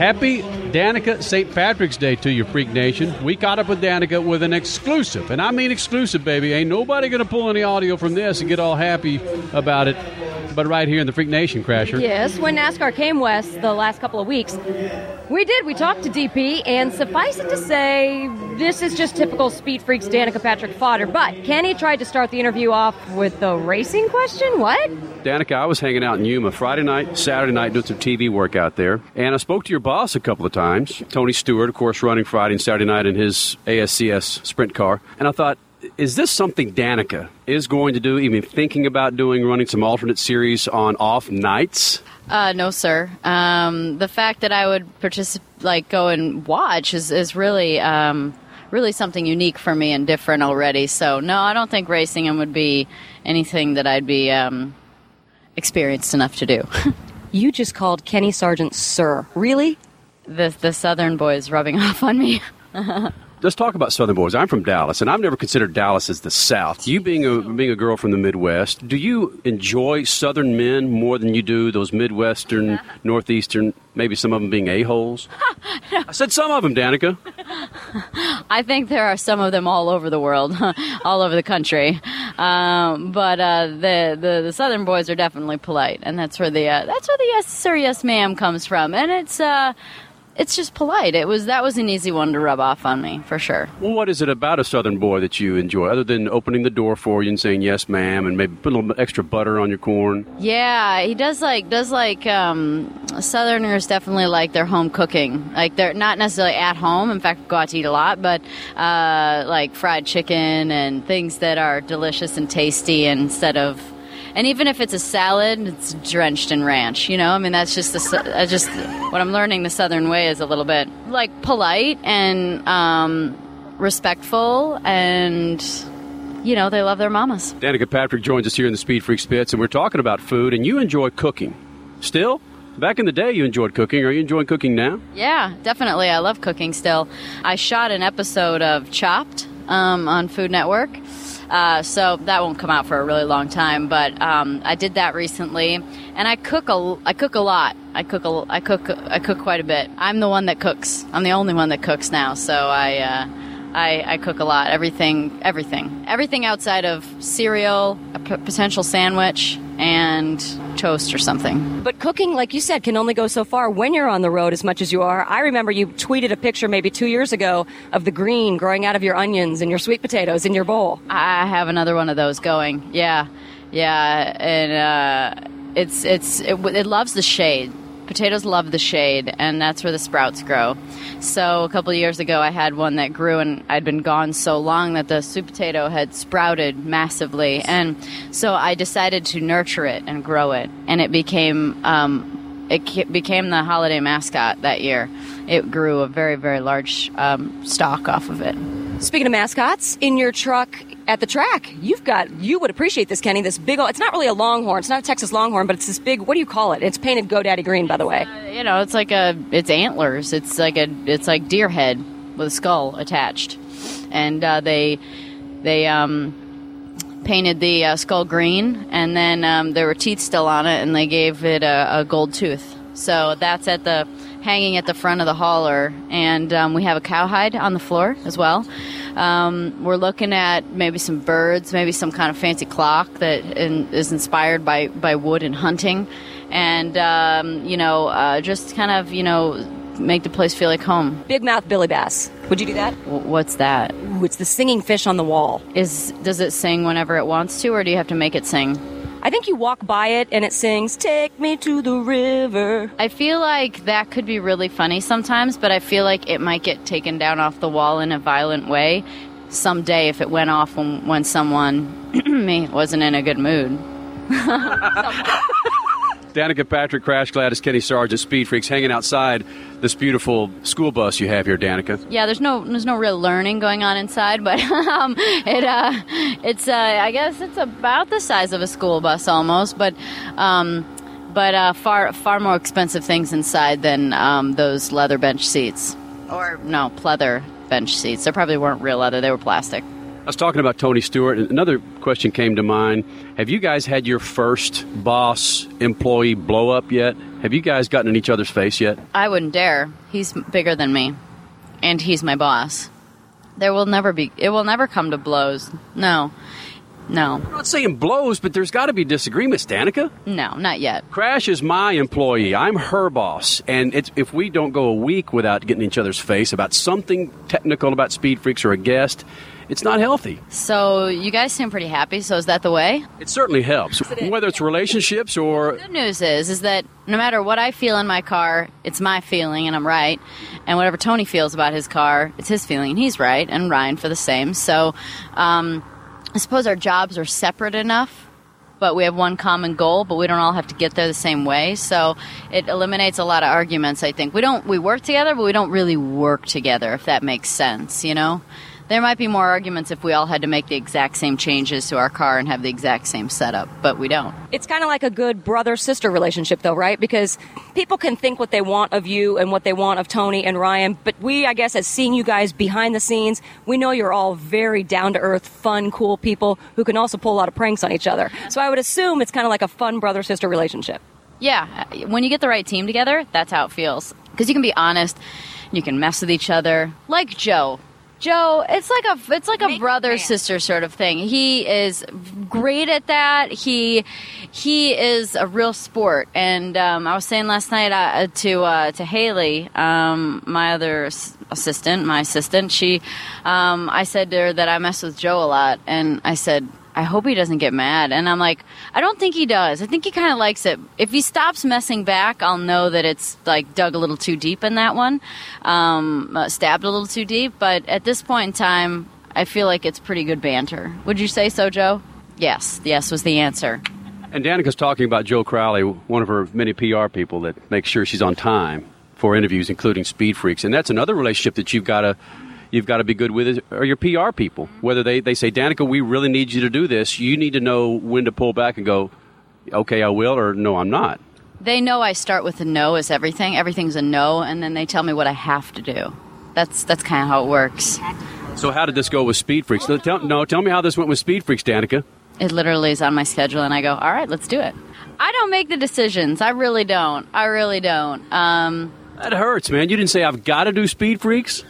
Happy Danica St. Patrick's Day to you, Freak Nation. We caught up with Danica with an exclusive, and I mean exclusive, baby. Ain't nobody going to pull any audio from this and get all happy about it, but right here in the Freak Nation, Crasher. Yes, when NASCAR came west the last couple of weeks, we did. We talked to DP, and suffice it to say, this is just typical Speed Freaks Danica Patrick fodder. But Kenny tried to start the interview off with the racing question. What? Danica, I was hanging out in Yuma Friday night, Saturday night, doing some TV work out there, and I spoke to your boss a couple of times, Tony Stewart, of course, running Friday and Saturday night in his ASCS sprint car, and I thought, is this something Danica is going to do, even thinking about doing, running some alternate series on off nights? Uh, no, sir. Um, the fact that I would participate, like go and watch, is is really um, really something unique for me and different already. So no, I don't think racing him would be anything that I'd be um, experienced enough to do. You just called Kenny Sargent Sir. Really? The the Southern boys rubbing off on me. Let's talk about Southern boys. I'm from Dallas, and I've never considered Dallas as the South. You being a being a girl from the Midwest, do you enjoy Southern men more than you do those Midwestern, Northeastern, maybe some of them being a holes? I said some of them, Danica. I think there are some of them all over the world, all over the country. Um, but uh, the, the the Southern boys are definitely polite, and that's where the uh, that's where the yes sir, yes ma'am comes from, and it's uh, it's just polite. It was that was an easy one to rub off on me for sure. Well, what is it about a Southern boy that you enjoy, other than opening the door for you and saying yes, ma'am, and maybe put a little extra butter on your corn? Yeah, he does like does like um, Southerners definitely like their home cooking. Like they're not necessarily at home. In fact, go out to eat a lot, but uh, like fried chicken and things that are delicious and tasty instead of. And even if it's a salad, it's drenched in ranch. You know, I mean, that's just the just what I'm learning. The Southern way is a little bit like polite and um, respectful, and you know, they love their mamas. Danica Patrick joins us here in the Speed Freak Spits, and we're talking about food, and you enjoy cooking. Still? Back in the day, you enjoyed cooking. Are you enjoying cooking now? Yeah, definitely. I love cooking still. I shot an episode of Chopped um, on Food Network. Uh, so that won't come out for a really long time, but um, I did that recently, and I cook a I cook a lot. I cook a I cook I cook quite a bit. I'm the one that cooks. I'm the only one that cooks now, so I uh, I, I cook a lot. Everything everything everything outside of cereal, a p- potential sandwich, and toast or something. But cooking, like you said, can only go so far when you're on the road as much as you are. I remember you tweeted a picture maybe two years ago of the green growing out of your onions and your sweet potatoes in your bowl. I have another one of those going. Yeah, yeah, and uh, it's it's it, it loves the shade. Potatoes love the shade, and that's where the sprouts grow. So a couple years ago, I had one that grew, and I'd been gone so long that the sweet potato had sprouted massively, and so I decided to nurture it and grow it, and it became um, it became the holiday mascot that year. It grew a very very large um, stalk off of it. Speaking of mascots, in your truck at the track, you've got, you would appreciate this, Kenny, this big, it's not really a longhorn, it's not a Texas longhorn, but it's this big, what do you call it? It's painted GoDaddy green, by the way. you know, it's like a it's antlers. It's like a it's like deer head with a skull attached, and uh, they they um, painted the uh, skull green, and then um, there were teeth still on it, and they gave it a, a gold tooth. So that's at the hanging at the front of the hauler, and um, we have a cowhide on the floor as well. Um, we're looking at maybe some birds, maybe some kind of fancy clock that in, is inspired by, by wood and hunting, and um, you know, uh, just kind of you know make the place feel like home. Big mouth Billy Bass. Would you do that? What's that? Ooh, it's the singing fish on the wall. Is does it sing whenever it wants to, or do you have to make it sing? I think you walk by it and it sings, Take me to the river. I feel like that could be really funny sometimes, but I feel like it might get taken down off the wall in a violent way someday if it went off when, when someone me wasn't in a good mood. Danica Patrick, Crash Gladys, Kenny Sargent, Speed Freaks, hanging outside this beautiful school bus you have here, Danica. Yeah, there's no there's no real learning going on inside, but um, it uh, it's uh, I guess it's about the size of a school bus almost, but um, but uh, far far more expensive things inside than um, those leather bench seats or no pleather bench seats. They probably weren't real leather; they were plastic. Was talking about Tony Stewart, and another question came to mind. Have you guys had your first boss employee blow up yet? Have you guys gotten in each other's face yet? I wouldn't dare. He's bigger than me, and he's my boss. There will never be. It will never come to blows. No, no, I'm not saying blows, but there's got to be disagreements, Danica. no, not yet. Crash is my employee. I'm her boss. And it's, if we don't go a week without getting each other's face about something technical about Speed Freaks or a guest, it's not healthy. So you guys seem pretty happy. So is that the way? It certainly helps, whether it's relationships or Good news is, is that no matter what I feel in my car, it's my feeling and I'm right. And whatever Tony feels about his car, it's his feeling and he's right. And Ryan for the same. So, um, I suppose our jobs are separate enough, but we have one common goal, but we don't all have to get there the same way. So it eliminates a lot of arguments, I think. We don't, we work together, but we don't really work together, if that makes sense, you know? There might be more arguments if we all had to make the exact same changes to our car and have the exact same setup, but we don't. It's kind of like a good brother sister relationship, though, right? Because people can think what they want of you and what they want of Tony and Ryan, but we, I guess, as seeing you guys behind the scenes, we know you're all very down to earth, fun, cool people who can also pull a lot of pranks on each other. So I would assume it's kind of like a fun brother sister relationship. Yeah, when you get the right team together, that's how it feels. Because you can be honest, you can mess with each other, like Joe. Joe, it's like a it's like a brother sister sort of thing. He is great at that. He he is a real sport. And um, I was saying last night uh, to uh, to Haley, um, my other assistant, my assistant. She, um, I said to her that I mess with Joe a lot, and I said I hope he doesn't get mad. And I'm like, I don't think he does. I think he kind of likes it. If he stops messing back, I'll know that it's like dug a little too deep in that one, um, uh, stabbed a little too deep. But at this point in time, I feel like it's pretty good banter. Would you say so, Joe? Yes. Yes was the answer. And Danica's talking about Joe Crowley, one of her many PR people that makes sure she's on time for interviews, including Speed Freaks. And that's another relationship that you've got to you've got to be good with is- are your PR people. Whether they, they say, Danica, we really need you to do this, you need to know when to pull back and go, okay, I will, or no, I'm not. They know I start with a no as everything. Everything's a no, and then they tell me what I have to do. That's that's kind of how it works. So how did this go with Speed Freaks? No, tell, no, tell me how this went with Speed Freaks, Danica. It literally is on my schedule, and I go, all right, let's do it. I don't make the decisions. I really don't. I really don't. Um, That hurts, man. You didn't say I've got to do Speed Freaks.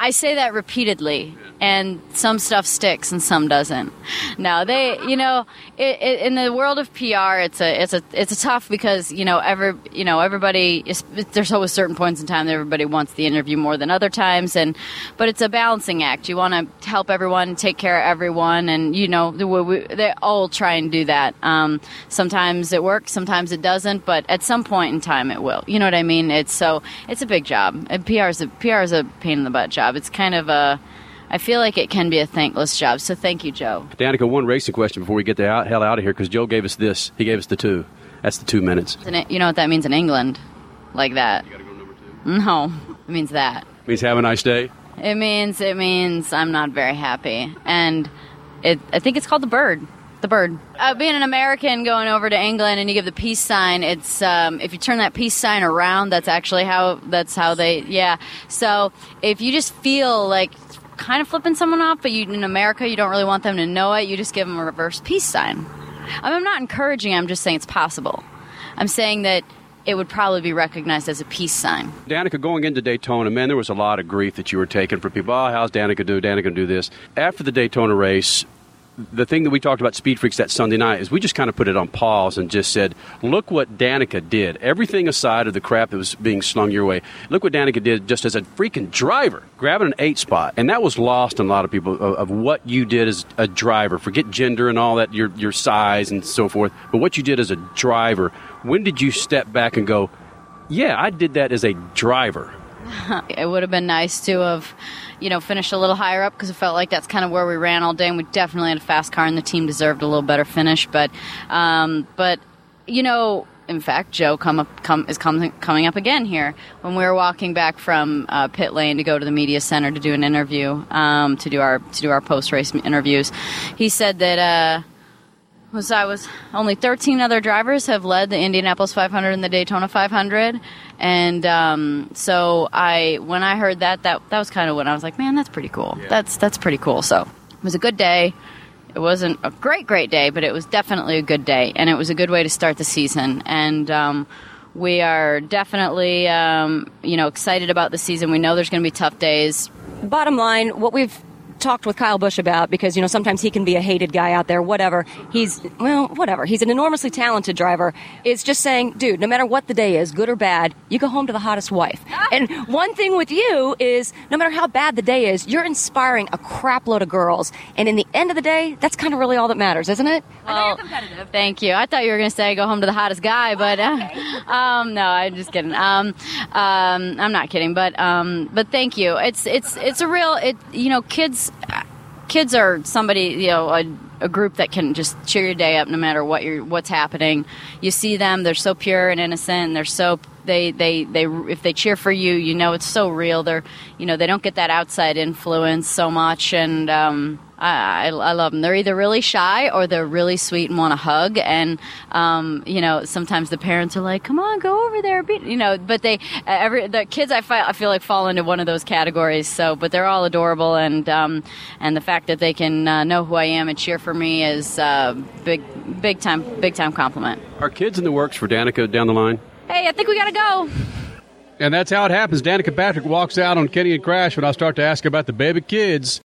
I say that repeatedly, and some stuff sticks and some doesn't. Now they, you know, it, it, in the world of PR, it's a it's a it's a tough because you know every you know everybody is, there's always certain points in time that everybody wants the interview more than other times, and but it's a balancing act. You want to help everyone, take care of everyone, and you know we, they all try and do that. Um, sometimes it works, sometimes it doesn't, but at some point in time it will. You know what I mean? It's so it's a big job. And PR is a PR is a pain in the butt job. It's kind of a I feel like it can be a thankless job. So thank you, Joe. Danica, one racing question before we get the out, hell out of here because Joe gave us this. He gave us the two. That's the two minutes. It, you know what that means in England? Like that. No, it means that. Means have a nice day. It means it means I'm not very happy, and it. I think it's called the bird. The bird. Uh, being an American going over to England and you give the peace sign, it's um, if you turn that peace sign around, that's actually how that's how they. Yeah. So if you just feel like kind of flipping someone off, but you in America you don't really want them to know it, you just give them a reverse peace sign. I mean, I'm not encouraging. I'm just saying it's possible. I'm saying that it would probably be recognized as a peace sign. Danica, going into Daytona, man, there was a lot of grief that you were taking from people. Oh, how's Danica do? Danica do this. After the Daytona race, the thing that we talked about Speed Freaks that Sunday night is we just kind of put it on pause and just said, look what Danica did. Everything aside of the crap that was being slung your way, look what Danica did just as a freaking driver, grabbing an eight spot. And that was lost in a lot of people of, of what you did as a driver. Forget gender and all that, your, your size and so forth, but what you did as a driver. When did you step back and go, yeah, I did that as a driver? it would have been nice to have, you know, finished a little higher up because it felt like that's kind of where we ran all day, and we definitely had a fast car, and the team deserved a little better finish. But, um, but you know, in fact, Joe come up come is coming coming up again here when we were walking back from uh, pit lane to go to the media center to do an interview, um, to do our to do our post race interviews. He said that. Uh, was I was only 13 other drivers have led the Indianapolis 500 and the Daytona 500, and um, so I when I heard that that that was kind of when I was like, man, that's pretty cool. That's that's pretty cool. So It was a good day. It wasn't a great, great day, but it was definitely a good day, and it was a good way to start the season. And um, we are definitely, um, you know, excited about the season. We know there's going to be tough days. Bottom line, what we've talked with Kyle Busch about because you know sometimes he can be a hated guy out there. Whatever he's well, whatever he's an enormously talented driver. Is just saying, dude, no matter what the day is, good or bad, you go home to the hottest wife. and one thing with you is, no matter how bad the day is, you're inspiring a crapload of girls. And in the end of the day, that's kind of really all that matters, isn't it? Well, thank you. I thought you were going to say go home to the hottest guy, but uh, um, no, I'm just kidding. Um, um, I'm not kidding, but um, but thank you. It's it's it's a real it. You know, kids kids are somebody you know a, a, group that can just cheer your day up no matter what you're what's happening. You see them; they're so pure and innocent. And they're so they they they if they cheer for you, you know it's so real. They're you know they don't get that outside influence so much, and um, I, I, love them. They're either really shy or they're really sweet and want to hug. And um, you know, sometimes the parents are like, "Come on, go over there," you know. But they, every the kids, I, fi- I feel like fall into one of those categories. So, but they're all adorable, and um, and the fact that they can uh, know who I am and cheer for me is uh, big, big time, big time compliment. Are kids in the works for Danica down the line? Hey, I think we gotta go. And that's how it happens. Danica Patrick walks out on Kenny and Crash when I start to ask about the baby kids.